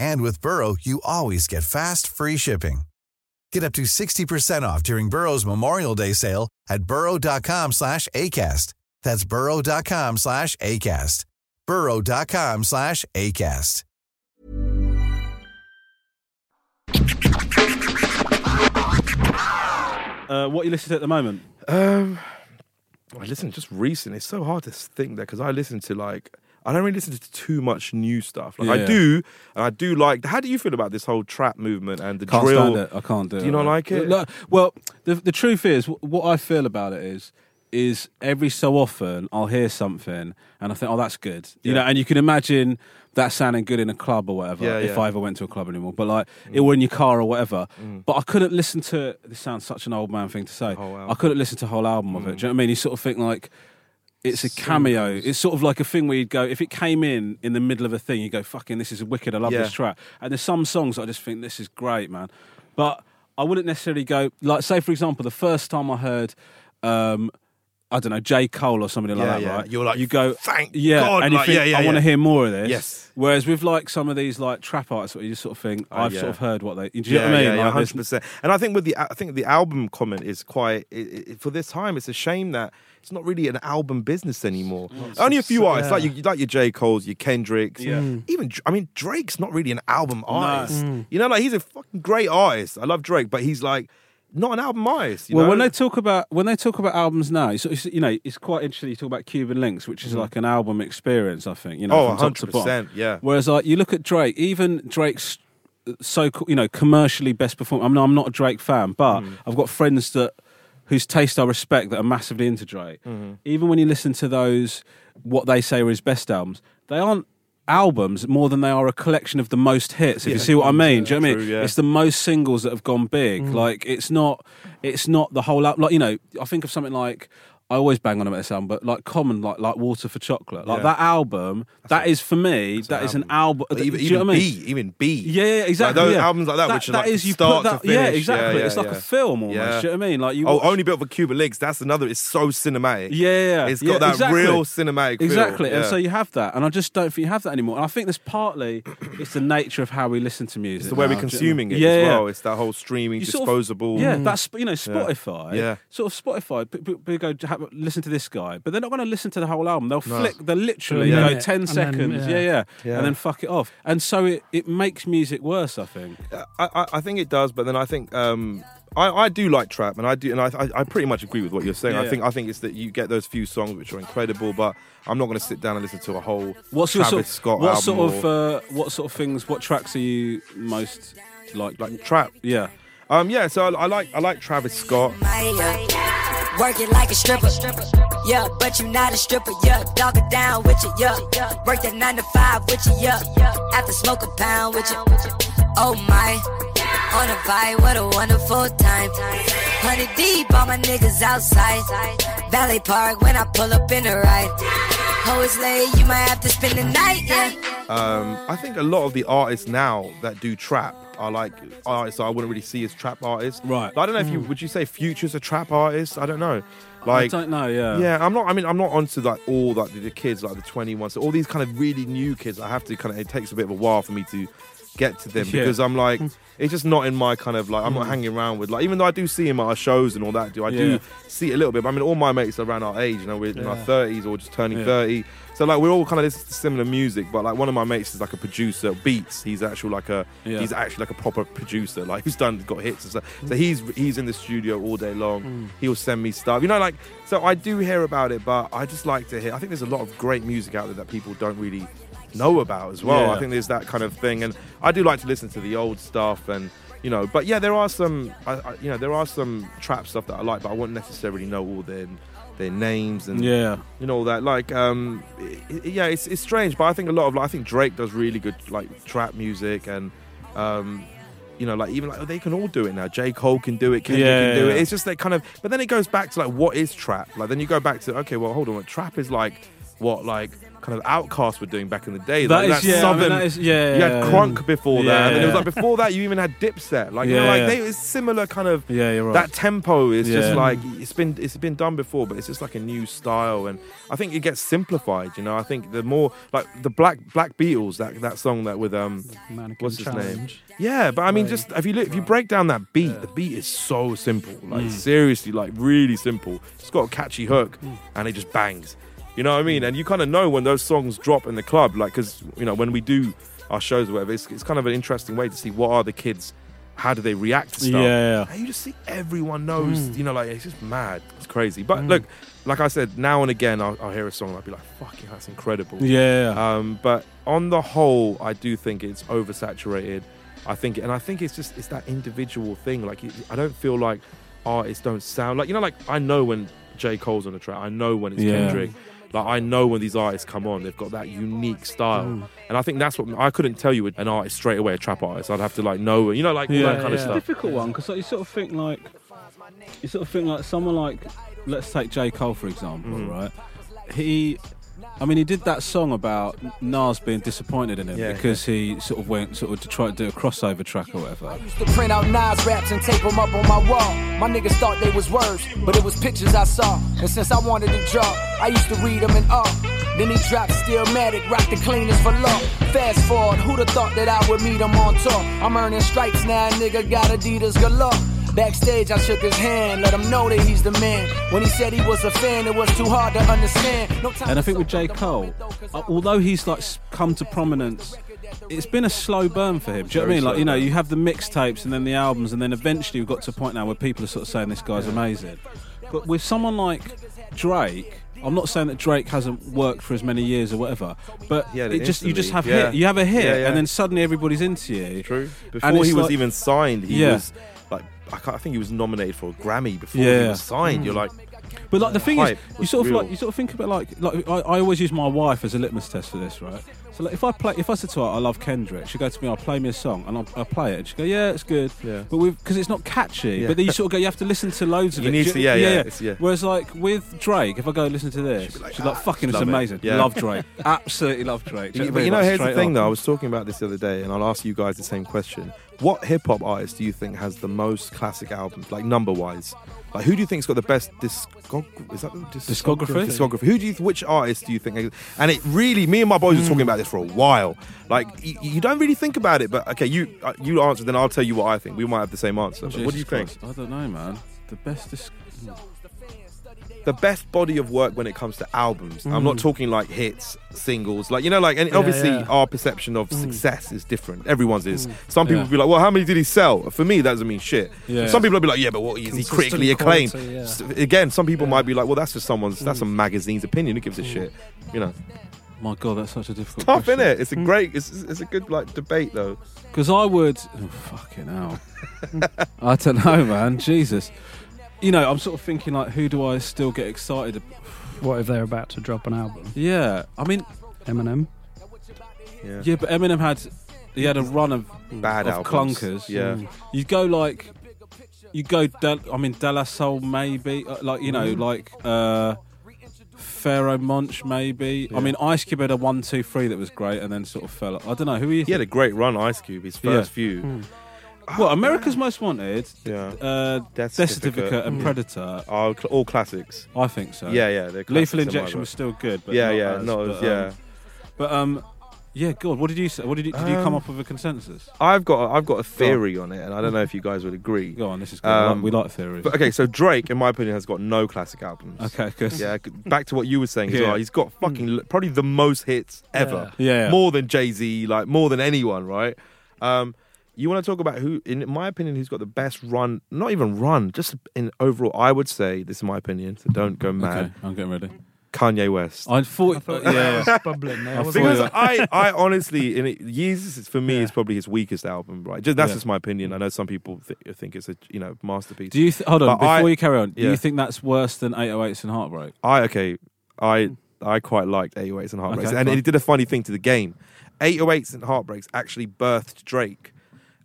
And with Burrow, you always get fast, free shipping. Get up to 60% off during Burrow's Memorial Day sale at burrow.com slash ACAST. That's burrow.com slash ACAST. burrow.com slash ACAST. Uh, what you listen to at the moment? Um, I listen just recent. It's so hard to think that because I listen to like I don't really listen to too much new stuff. Like I do, and I do like. How do you feel about this whole trap movement and the Can't drill? it. I can't do it. Do you not like it? No, well, the the truth is, what I feel about it is, is every so often I'll hear something and I think, oh, that's good. You Yeah. know, and you can imagine that sounding good in a club or whatever. Yeah, if yeah. I ever went to a club anymore, but like, mm. it or in your car or whatever. Mm. But I couldn't listen to. This sounds such an old man thing to say. Oh, I couldn't listen to a whole album of it. Mm. Do you know what I mean? You sort of think like. It's a cameo. It's sort of like a thing where you'd go if it came in in the middle of a thing, you go fucking this is wicked. I love Yeah. this track. And there's some songs I just think this is great, man. But I wouldn't necessarily go like say for example the first time I heard. um I don't know J Cole or somebody like Yeah, that, yeah. right? You're like, you go, "Thank yeah, God," and you like, think yeah, yeah, I want to yeah. hear more of this. Yes. Whereas with like some of these like trap artists, you just sort of think I've yeah. sort of heard what they. Do you know what I mean? Like, there's- hundred percent. And I think with the, I think the album comment is quite it, it, for this time. It's a shame that it's not really an album business anymore. Only a few so- artists, like you, like your J Cole's, your Kendricks, Yeah. even I mean Drake's not really an album artist. Mm. You know, like he's a fucking great artist. I love Drake, but he's like not an album artist. You well, know? when they talk about when they talk about albums now, it's, it's, you know, it's quite interesting. You talk about Cuban Linx, which is like an album experience. I think you know. Oh, from top to 100%, yeah. Whereas, like, you look at Drake, even Drake's so you know commercially best performer. I mean, I'm not a Drake fan, but Mm. I've got friends that whose taste I respect that are massively into Drake. Mm-hmm. Even when you listen to those, what they say are his best albums, they aren't albums more than they are a collection of the most hits. If you see what I mean, do you know what I mean? yeah. It's the most singles that have gone big. Like it's not, it's not the whole album. Like you know, I think of something like. I always bang on about this album, but like Common, like like Water for Chocolate, like Yeah. that album, that is for me, that is an album. Like, do even, you know even what I mean? B, even B. Yeah, yeah, exactly. those yeah. albums like that, which are like is you start to that, yeah, finish. exactly. Yeah, it's like yeah. a film almost. Yeah. Do you know what I mean? Like you. Oh, watch- only built for Cuban Linx. That's another. It's so cinematic. Yeah, yeah, yeah. It's Yeah, got that exactly. real cinematic. feel. Exactly, and Yeah. so you have that, and I just don't think you have that anymore. And I think there's partly it's the nature of how we listen to music. It's the way now, we're do you know consuming what I it as Yeah, well. It's that whole streaming, You sort of- disposable. Yeah, mm. that's you know Spotify. Yeah. sort of Spotify. People go listen to this guy, but they're not going to listen to the whole album. They'll flick. They'll literally Yeah. go Yeah. ten And then, seconds. yeah. yeah. yeah, Yeah. and then fuck it off. And so it, it makes music worse. I think. I, I, I think it does, but then I think um, I, I do like trap, and I do, and I, I, I pretty much agree with what you're saying. Yeah, I yeah. think I think it's that you get those few songs which are incredible, but I'm not going to sit down and listen to a whole What's your Travis sort, Scott what album sort of or- uh, what sort of things? What tracks are you most like? like trap. yeah. Um, yeah, so I, I like I like Travis Scott. Work it like a stripper. Yeah, but you not a stripper. Yeah, dog it down with you. Yeah, work that nine to five with you. Yeah, after smoke a pound with you. Oh my, on a vibe, what a wonderful time. Honey deep, all my niggas outside. Valley Park when I pull up in the ride. Oh, it's late, you might have to spend the night. Yeah. Um, I think a lot of the artists now that do trap are like artists I wouldn't really see as trap artists. Right. I don't know if you would you say Future's a trap artist. I don't know. Like I don't know. Yeah. Yeah, I'm not. I mean, I'm not onto like all like the, the kids, like the 21, so all these kind of really new kids. I have to kind of. It takes a bit of a while for me to get to them Yeah. because I'm like, it's just not in my kind of like. I'm not hanging around with like, even though I do see him at our shows and all that. Do I Yeah. do see it a little bit? But I mean, all my mates are around our age. You know, we're in our 30s or just turning Yeah. 30. So like, we're all kind of similar music. But like, one of my mates is like a producer, Beats. He's actually like a. Yeah. He's actually like a proper producer. Like who's done got hits and stuff. So he's he's in the studio all day long. Hmm. He'll send me stuff. You know, like so I do hear about it, but I just like to hear. I think there's a lot of great music out there that people don't really know about as well. Yeah. I think there's that kind of thing, and I do like to listen to the old stuff and. You know, but yeah, there are some, I, I, you know, there are some trap stuff that I like, but I wouldn't necessarily know all their their names and Yeah. you know all that. Like, um, i- i- yeah, it's it's strange, but I think a lot of like I think Drake does really good like trap music, and um, you know, like even like they can all do it now. J Cole can do it, Kendrick Yeah, can do yeah, it. It's just that kind of. But then it goes back to like what is trap? Like then you go back to okay, well hold on, what trap is like what like kind of outcasts were doing back in the day. That like, is- yeah, I mean, that is- yeah, You had yeah, Crunk before yeah, that, and then it was like before that you even had Dipset. Like you know, Yeah, like yeah. they it's similar kind of Yeah, you're right. that tempo is just like it's been it's been done before, but it's just like a new style, and I think it gets simplified. You know, I think the more like the Black Black Beatles that that song that with um Mannequin what's his name? Yeah, but I mean, Right. just if you look, if you break down that beat, the beat is so simple, like seriously, like really simple. It's got a catchy hook, and it just bangs. You know what I mean? And you kind of know when those songs drop in the club, like because you know when we do our shows or whatever, it's, it's kind of an interesting way to see what are the kids, how do they react to stuff. Yeah. And you just see everyone knows, you know, like it's just mad, it's crazy. But look, like I said, now and again, I'll, I'll hear a song and I'll be like, "Fucking, that's incredible." Yeah. Um, but on the whole, I do think it's oversaturated. I think, and I think it's just it's that individual thing. Like I don't feel like artists don't sound like you know, like I know when J Cole's on the track. I know when it's Yeah. Kendrick. Like I know when these artists come on, they've got that unique style, Mm. and I think that's what I couldn't tell you an artist straight away, a trap artist. I'd have to like know, you know, like all that kind of stuff. it's a difficult one because like, you sort of think like you sort of think like someone like let's take J Cole for example, Mm-hmm. right? he. I mean, he did that song about Nas being disappointed in him Yeah, because he sort of went sort of to try to do a crossover track or whatever. I used to print out Nas raps and tape them up on my wall. My niggas thought they was words, but it was pictures I saw. And since I wanted to draw, I used to read them in awe. Then he dropped Stillmatic, rock the cleanest for law. Fast forward, who'd have thought that I would meet him on tour? I'm earning stripes now, nigga got Adidas galore. Backstage, I shook his hand, let him know that he's the man. When he said he was a fan, it was too hard to understand. No And I think with J. Cole, uh, although he's like come to prominence, it's been a slow burn for him. Do you know what I mean? Like, you know, you have the mixtapes and then the albums, and then eventually we've got to a point now where people are sort of saying this guy's amazing. But with someone like Drake, I'm not saying that Drake hasn't worked for as many years or whatever, but Yeah, it just you just have yeah. hit, you have a hit, Yeah, yeah. and then suddenly everybody's into you. True. Before he was like- even signed, he Yeah. was like, I, I think he was nominated for a Grammy before he was signed. You're mm. like, But like the thing is, you sort of real. like you sort of think about like like I, I always use my wife as a litmus test for this, right? So like if I play if I said to her I love Kendrick, she would go to me, I'll play me a song, and I'll, I'll play it, and she go, yeah, it's good, Yeah. but with because it's not catchy. Yeah. But then you sort of go, you have to listen to loads of You it. need to- yeah, yeah, it's- yeah. Whereas like with Drake, if I go listen to this, she's like, ah, fucking, it's love it. amazing, Yeah. love Drake, absolutely love Drake. Do but you know, here's the thing up. though. I was talking about this the other day, and I'll ask you guys the same question. What hip hop artist do you think has the most classic albums, like number wise? Like, who do you think's got the best discog? Is that the Discography? Discography. Who do you? Which artist do you think? And it really, me and my boys were talking about this for a while. Like, y- you don't really think about it, but okay, you uh, you answer, then I'll tell you what I think. We might have the same answer. But what do you think? Christ, I don't know, man. The best is. The best body of work when it comes to albums. I'm Mm. not talking like hits, singles, like you know, like and obviously yeah. our perception of success is different. Everyone's is. Some people Mm. Yeah. will be like, "Well, how many did he sell?" For me, that doesn't mean shit. Yeah. Some people will be like, "Yeah, but what is he critically acclaimed?" quality, yeah. Again, some people might be like, "Well, that's just someone's, that's a magazine's opinion. Who gives a shit?" You know, My God, that's such a difficult. tough, question. it? It's a great, it's, it's a good like debate though. Because I would. Oh, fucking hell. I don't know, man. Jesus. You know, I'm sort of thinking, like, who do I still get excited? ab- What if they're about to drop an album? Yeah. I mean, Eminem. Yeah, yeah, but Eminem had. He had a run of, bad of albums. clunkers. Yeah, You go, like. You go, Del, I mean, De La Soul, maybe. uh, Like, you know, like. uh Pharoahe Monch, maybe. I mean, Ice Cube had a one, two, three that was great, and then sort of fell. I don't know who he. he had a great run, Ice Cube. His first Yeah. few. Well, America's Most Wanted, Yeah, uh, Death Death Certificate. Certificate, and Predator. all, cl- all classics. I think so. Yeah, yeah. they're classics Lethal in my Injection book. was still good, but yeah, not yeah, as, no, but, yeah. um, but um, yeah, God, what did you say? What did you did you come Um, up with a consensus? I've got I've got a theory on it, and I don't know if you guys would agree. Go on, this is good. Like- Um, we like theories. But okay, so Drake, in my opinion, has got no classic albums. okay, good. Yeah, c- back to what you were saying as Yeah. well. He's got fucking l- probably the most hits ever. Yeah. Yeah. More than Jay Z, like more than anyone, right? Um, you want to talk about who, in my opinion, who's got the best run? Not even run, just in overall. I would say this is my opinion, so don't go mad. Okay, I'm getting ready. Kanye West. I thought, uh, yeah, yeah. bubbling there. I wasn't thought- Because I, I honestly, in it, Yeezus for me Yeah. is probably his weakest album, right? Just, that's Yeah. just my opinion. I know some people th- think it's a you know masterpiece. Do you th- hold on But before I- you carry on? Do yeah. you think that's worse than 808s and Heartbreak? I okay, I I quite liked 808s and Heartbreaks, Okay, and fine. he did a funny thing to the game. 808s and Heartbreaks actually birthed Drake,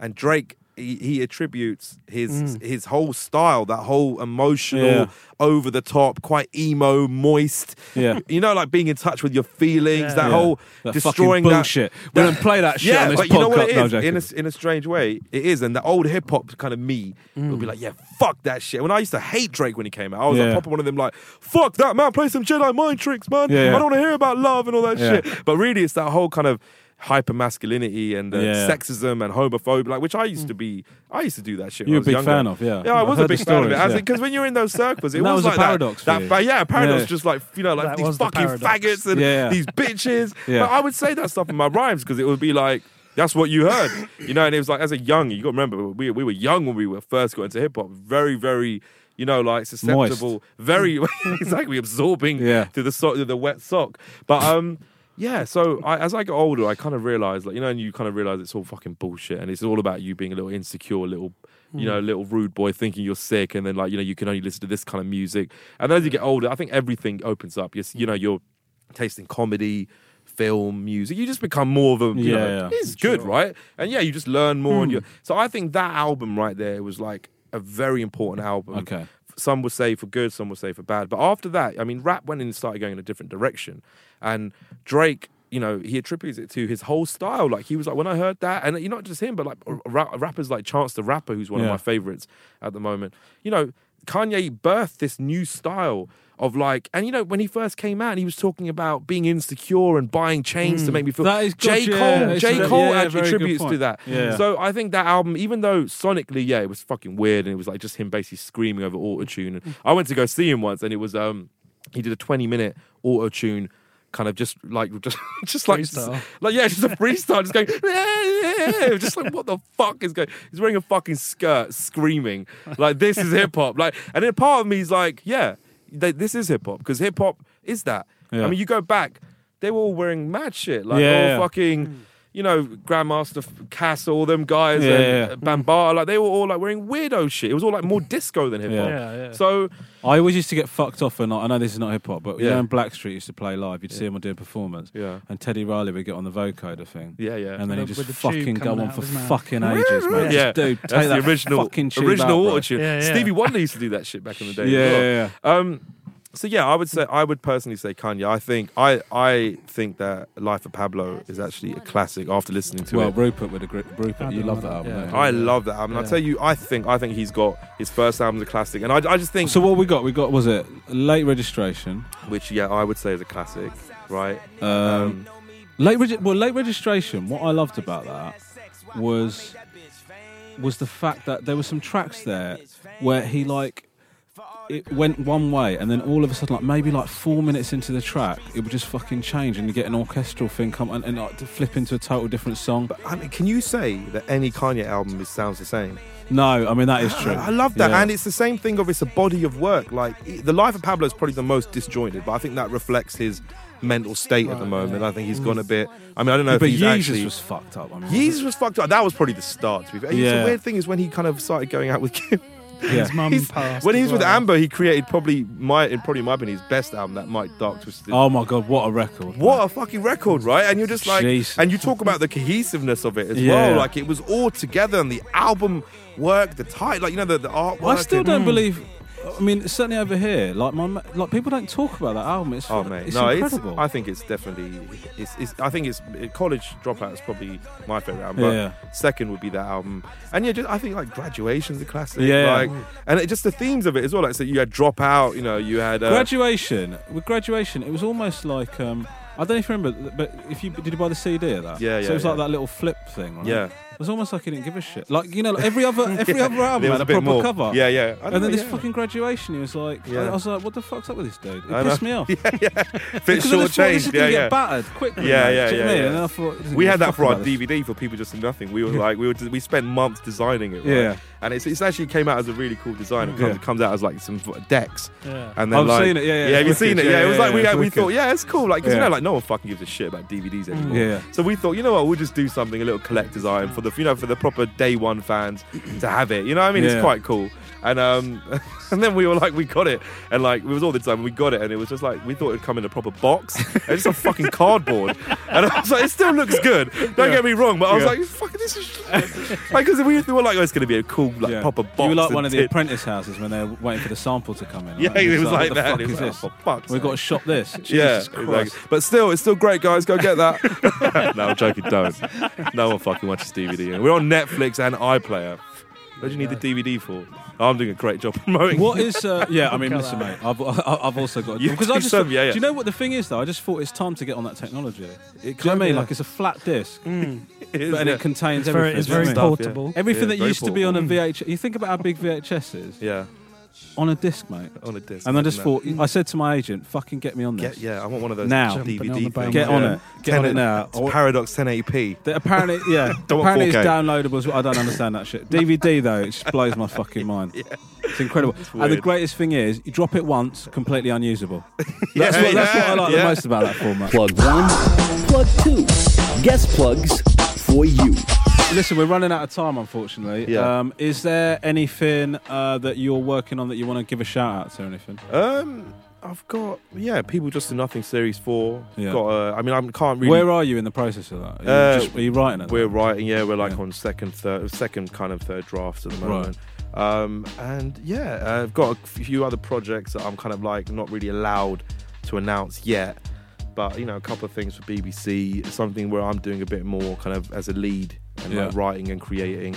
and Drake. He, he attributes his his whole style, that whole emotional, Mm. Yeah. over the top, quite emo, moist. Yeah. you know, like being in touch with your feelings. That Yeah. whole That destroying fucking that- bullshit. We don't play that shit yeah, on this but you know what it No, is? joking. in, a, in a strange way, it is. And the old hip hop kind of me will be like, yeah, fuck that shit. When I used to hate Drake when he came out, I was like Yeah. proper one of them like, fuck that man, play some Jedi mind tricks, man. Yeah, yeah. I don't want to hear about love and all that Yeah. shit. But really, it's that whole kind of hyper masculinity and uh, Yeah. sexism and homophobia, like which I used to be. I used to do that shit. You're a big younger. fan of, yeah. Yeah, I was a big the fan of it. stories, yeah. Because when you're in those circles, it was, was like that- paradox That, you. but yeah, paradox, Yeah. just like you know, like That these was the fucking faggots and these bitches. Yeah. But I would say that stuff in my rhymes because it would be like. That's what you heard, you know. And it was like as a young, you got to remember, we we were young when we were first got into hip hop. Very, very, you know, like susceptible, very exactly absorbing Yeah. to the so- to the wet sock. But um, yeah. So I, as I got older, I kind of realized, like you know, and you kind of realize it's all fucking bullshit, and it's all about you being a little insecure, little. You know, hmm. little rude boy thinking you're sick, and then like you know you can only listen to this kind of music. And then as you get older, I think everything opens up. You you know you're tasting comedy, film, music. You just become more of a you Yeah, know, yeah. it's good, right? And yeah, you just learn more. And hmm. you so I think that album right there was like a very important album. Okay. some would say for good, some would say for bad. But after that, I mean, rap went and started going in a different direction, and Drake. You know, he attributes it to his whole style. Like he was like, when I heard that, and you know, not just him, but like ra- rappers like Chance the Rapper, who's one of my favorites at the moment. You know, Kanye birthed this new style of like, and you know, when he first came out, he was talking about being insecure and buying chains to make me feel. Mm. That is J Cole, yeah. J Cole yeah, actually attributes to that. Yeah. So I think that album, even though sonically, yeah, it was fucking weird and it was like just him basically screaming over autotune. And I went to go see him once, and it was um, he did a twenty minute auto tune. Kind of just like just just like Freestyle. like yeah, just a freestyle, just going yeah, yeah, just like what the fuck is going? He's wearing a fucking skirt, screaming like this is hip hop. Like, and then part of me is like, yeah, they, this is hip hop because hip hop is that. Yeah. I mean, you go back, they were all wearing mad shit, like Yeah, all yeah. fucking. Mm. You know, Grandmaster F- Caz, all them guys, Yeah, and yeah. Bambaataa, like they were all like wearing weirdo shit. It was all like more disco than hip hop. Yeah. Yeah, yeah. So I always used to get fucked off, and I know this is not hip hop, but Yeah. know, when Blackstreet used to play live, you'd see him on doing performance, Yeah. and Teddy Riley would get on the vocoder thing, yeah, yeah, and then he'd just the fucking go on out for of mouth. fucking ages, mate. yeah, Just, dude, take that's that the original fucking tube original out, bro. auto tune. Yeah, yeah. Stevie Wonder used to do that shit back in the day. Yeah, well. yeah, yeah. Um, so yeah, I would say I would personally say Kanye. I think I I think that Life of Pablo is actually a classic after listening to Well, it. Well, Rupert with a grip. Rupert, you love that that, album. yeah. don't you? I love that album. I tell you, I think I think he's got his first album's a classic, and I, I just think So what we got? We got was it late registration? which yeah I would say is a classic, right? Um, late regi- well, late registration. What I loved about that was was the fact that there were some tracks there where he like it went one way and then all of a sudden like maybe like four minutes into the track it would just fucking change and you get an orchestral thing come and, and like, to flip into a total different song But I mean, can you say that any Kanye album is, sounds the same? no i mean that is true I love that, Yeah. and it's the same thing of it's a body of work. Like the life of Pablo is probably the most disjointed, but I think that reflects his mental state at the moment. I think he's gone a mm. bit. I mean, I don't know Yeah, if but he's Yeezus actually. was fucked up I mean, Yeezus was fucked up. That was probably the start. To be fair, It's Yeah. the weird thing is when he kind of started going out with Kim. Yeah. His mum He's- passed. when he as was with well. Amber, he created probably my, in probably my opinion, his best album, that Mike Dark Twisted. oh my god what a record What a fucking record, right? And you're just like, Jeez. and you talk about the cohesiveness of it as Yeah. well. Like it was all together, and the album work, the title, like you know, the, the artwork. I still and- don't mm. believe. I mean, certainly over here, like my like people don't talk about that album. It's Oh it's no, it's. incredible. I think it's definitely. It's. it's I think it's. College Dropout is probably my favorite album. But Yeah. Second would be that album, and yeah, just, I think like Graduation's a classic. Yeah. Like, and it, just the themes of it as well. Like, so you had Dropout. You know, you had. Uh, graduation with graduation, it was almost like um, I don't know if you remember, but if you did you buy the CD of that? Yeah, yeah. So yeah, it was like that little flip thing, right? Yeah. It was almost like he didn't give a shit. Like you know, like every other every other album had a proper more. cover. Yeah, yeah. And then know, this yeah. fucking graduation, he was like, Yeah. I was like, what the fuck's up with this dude? It I pissed know. me off. yeah, yeah. I short just thought this change. gonna Yeah, get battered quickly. Yeah, yeah, Do you know yeah, what I mean? yeah. And I thought, We had that for our. DVD for people just nothing. We were like, we were we spent months designing it. Right? Yeah. and it's, it's actually came out as a really cool design. It comes, Yeah. out as like some decks. Yeah. And then I've like, seen it, yeah, yeah, yeah. Have you seen it? Yeah, yeah, it was like we we thought, yeah, it's cool. Like, you know, like no one fucking gives a shit about DVDs anymore. Yeah. So we thought, you know what, we'll just do something a little collector's item for the, you know, for the proper day one fans to have it. You know what I mean? Yeah. It's quite cool. And um, and then we were like, we got it, and like it was all the time. We got it, and it was just like we thought it'd come in a proper box, it's just a fucking cardboard. And I was like, it still looks good. Don't get me wrong, but I was Yeah. like, fucking this is like because we were like, oh, it's gonna be a cool like Yeah. proper box. You were like one of the apprentice houses when they're waiting for the sample to come in. Yeah, right? it was like what the that. fuck is this? oh, We've got to shop this. Yeah, Jesus exactly. But still, it's still great, guys. Go get that. no, I'm joking. Don't. No one fucking watches DVD. We're on Netflix and iPlayer. What do you need the DVD for? I'm doing a great job promoting. What is? Uh, yeah, I mean, listen, that. mate. I've, I've also got You because do I just some, yeah, yeah. do you know what the thing is though? I just thought it's time to get on that technology. It, do you know what I kinda- mean? Like it's a flat disc, It is, but, and yeah. it contains It's very, everything. it's do you know very what I mean? Yeah. portable. Everything Yeah, that very used to be on a portable. VH. You think about how big VHS is Yeah, on a disc, mate. on a disc. And I just No. thought, I said to my agent, "Fucking get me on this. Get, yeah, I want one of those Now. DVD Jumping on things. Get on yeah. it. Get on it now. It's Paradox 1080p. The- apparently, yeah. Don't apparently, it's 4K. downloadable. I don't understand that shit. DVD though, it just blows my fucking mind. yeah. It's incredible. and the greatest thing is, you drop it once, completely unusable. Yeah, That's, what, that's what I yeah, like the most about that format. Plug one, plug two. Guest plugs for you. Listen, we're running out of time, unfortunately. Yeah. Um, is there anything uh, that you're working on that you want to give a shout out to or anything? Um, I've got yeah, people just do nothing. Series four. Yeah. Got. Uh, I mean, I can't really. Where are you in the process of that? Are you, Uh, just, are you writing it? We're writing, yeah. We're like Yeah. on second, third, second kind of third drafts at the moment. Right. Um, and yeah, I've got a few other projects that I'm kind of like not really allowed to announce yet. But you know, a couple of things for BBC, something where I'm doing a bit more kind of as a lead and Yeah. like writing and creating.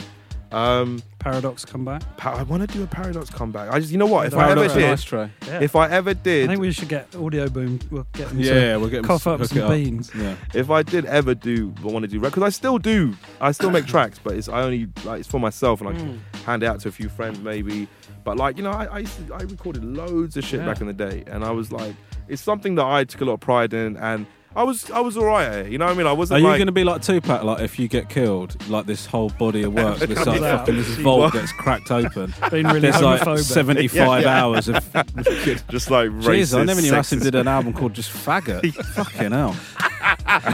Um, Paradox come back. pa- I want to do a Paradox comeback. I just, you know what? If I ever did, Ice Tray. Yeah. if I ever did, I think we should get Audioboom. We'll get them Yeah, yeah, we'll get 'em cough to up some it up. beans. Yeah. if I did ever do I want to do records, I still do. I still make tracks, but it's I only like it's for myself and I Mm. hand it out to a few friends maybe. But like you know, I I, used to, I recorded loads of shit Yeah. back in the day, and I was like, it's something that I took a lot of pride in, and I was I was alright. You know what I mean? I wasn't Are you like going to be like Tupac? Like if you get killed, like this whole body of work, this like out. fucking this vault what? gets cracked open. Being really There's like 75 Yeah, yeah. hours of. just like Jeez. I never knew Acid sexist- did an album called just Faggot. Fucking hell.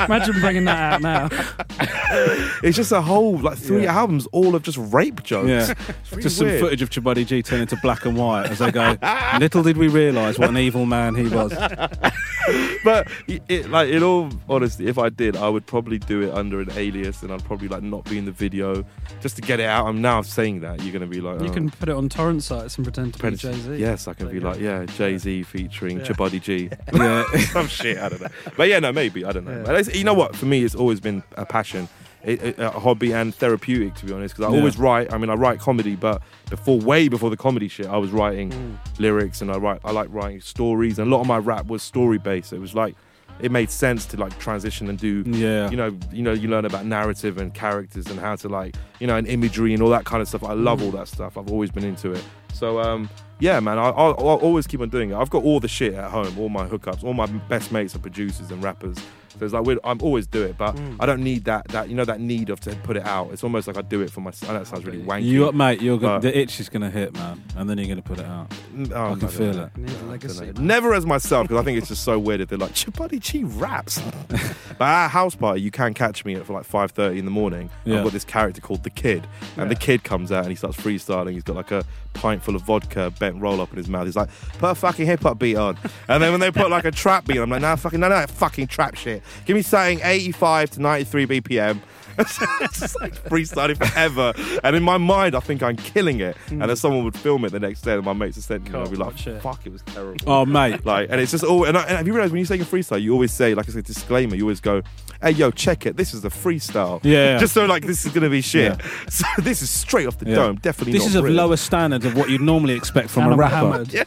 Imagine bringing that out now. It's just a whole like three Yeah. albums, all of just rape jokes. Yeah, It's really just some weird. footage of Chabuddy G turn into black and white as they go. Little did we realise what an evil man he was. but it, it, like in all honesty, if I did, I would probably do it under an alias, and I'd probably like not be in the video just to get it out. I'm now saying that you're gonna be like, You oh. can put it on torrent sites and pretend to be Jay Z. Yes, I can be like, yeah, Jay Z featuring Yeah. Chabuddy G. Yeah. Some shit, I don't know. But yeah, no, maybe I don't know. Yeah. But you know what? For me, it's always been a passion, a, a, hobby, and therapeutic. To be honest, because I Yeah. always write. I mean, I write comedy, but before, way before the comedy shit, I was writing Mm. lyrics, and I write. I like writing stories, and a lot of my rap was story based. It was like. It made sense to like transition and do, Yeah. you know, you know, you learn about narrative and characters and how to like, you know, and imagery and all that kind of stuff. I love all that stuff. I've always been into it. So, um, yeah, man, I, I'll, I'll always keep on doing it. I've got all the shit at home, all my hookups, all my best mates are producers and rappers. So it's like we're, I'm always do it, but I don't need that that you know that need of to put it out. It's almost like I do it for myself. I know it sounds really wanky. You, mate, you're gonna, the itch is going to hit, man, and then you're going to put it out. Mm, oh, I can not feel gonna- it. Need a I don't legacy. Never as myself because I think it's just so weird if they're like Chabuddy G raps. but at a house party, you can catch me at for like five thirty in the morning. Yeah. I've got this character called the Kid, and the Kid comes out and he starts freestyling. He's got like a pint full of vodka, bent roll up in his mouth. He's like, put a fucking hip hop beat on. And then when they put like a trap beat, on, I'm like, nah, fucking none of that fucking trap shit. Give me something 85 to 93 BPM. It's just like freestyling forever. And in my mind, I think I'm killing it. And then someone would film it the next day, and my mates would send me, and I'd be like, watch it. fuck, it was terrible. Oh, mate. Like, and it's just all. And, I, and have you realized when you say a freestyle, you always say, like I said, disclaimer. You always go, "Hey, yo, check it. This is a freestyle." Yeah. Just so like this is gonna be shit. So this is straight off the Yeah. dome. Definitely. This not is of lower standards of what you'd normally expect from a rapper. Yeah.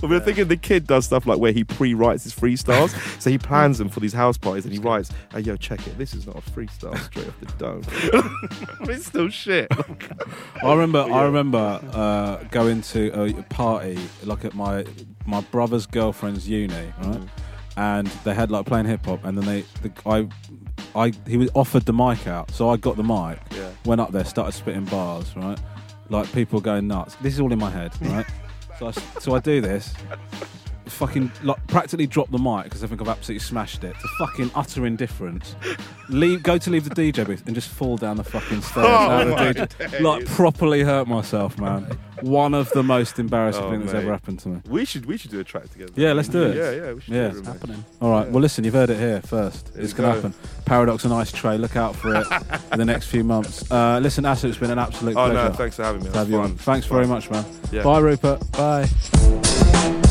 But we're thinking the kid does stuff like where he pre-writes his freestyles. so he plans them for these house parties and he writes, hey, yo, check it. This is not a freestyle straight off the dome. it's still shit. I remember. I remember uh, going to a party like at my my brother's girlfriend's uni, right? And they had like playing hip hop, and then they, the, I, I, he was offered the mic out, so I got the mic, Yeah. went up there, started spitting bars, right? Like people going nuts. This is all in my head, right? so I, so I do this. Fucking like practically drop the mic because I think I've absolutely smashed it. To fucking utter indifference. Leave, go to leave the DJ booth and just fall down the fucking stairs. Oh the DJ like properly hurt myself, man. One of the most embarrassing Oh, things that's mate. ever happened to me. We should we should do a track together. Yeah, let's do it. Yeah, yeah, we should Yeah. do it. It's happening. All right. Well, listen, you've heard it here first. There it's going to go. happen. Paradox and Ice Tray. Look out for it in the next few months. Uh, listen, Asu, it's been an absolute Oh pleasure no, thanks for having me. have was you on. Thanks Fun. very much, man. Yeah. Bye, Rupert. Bye.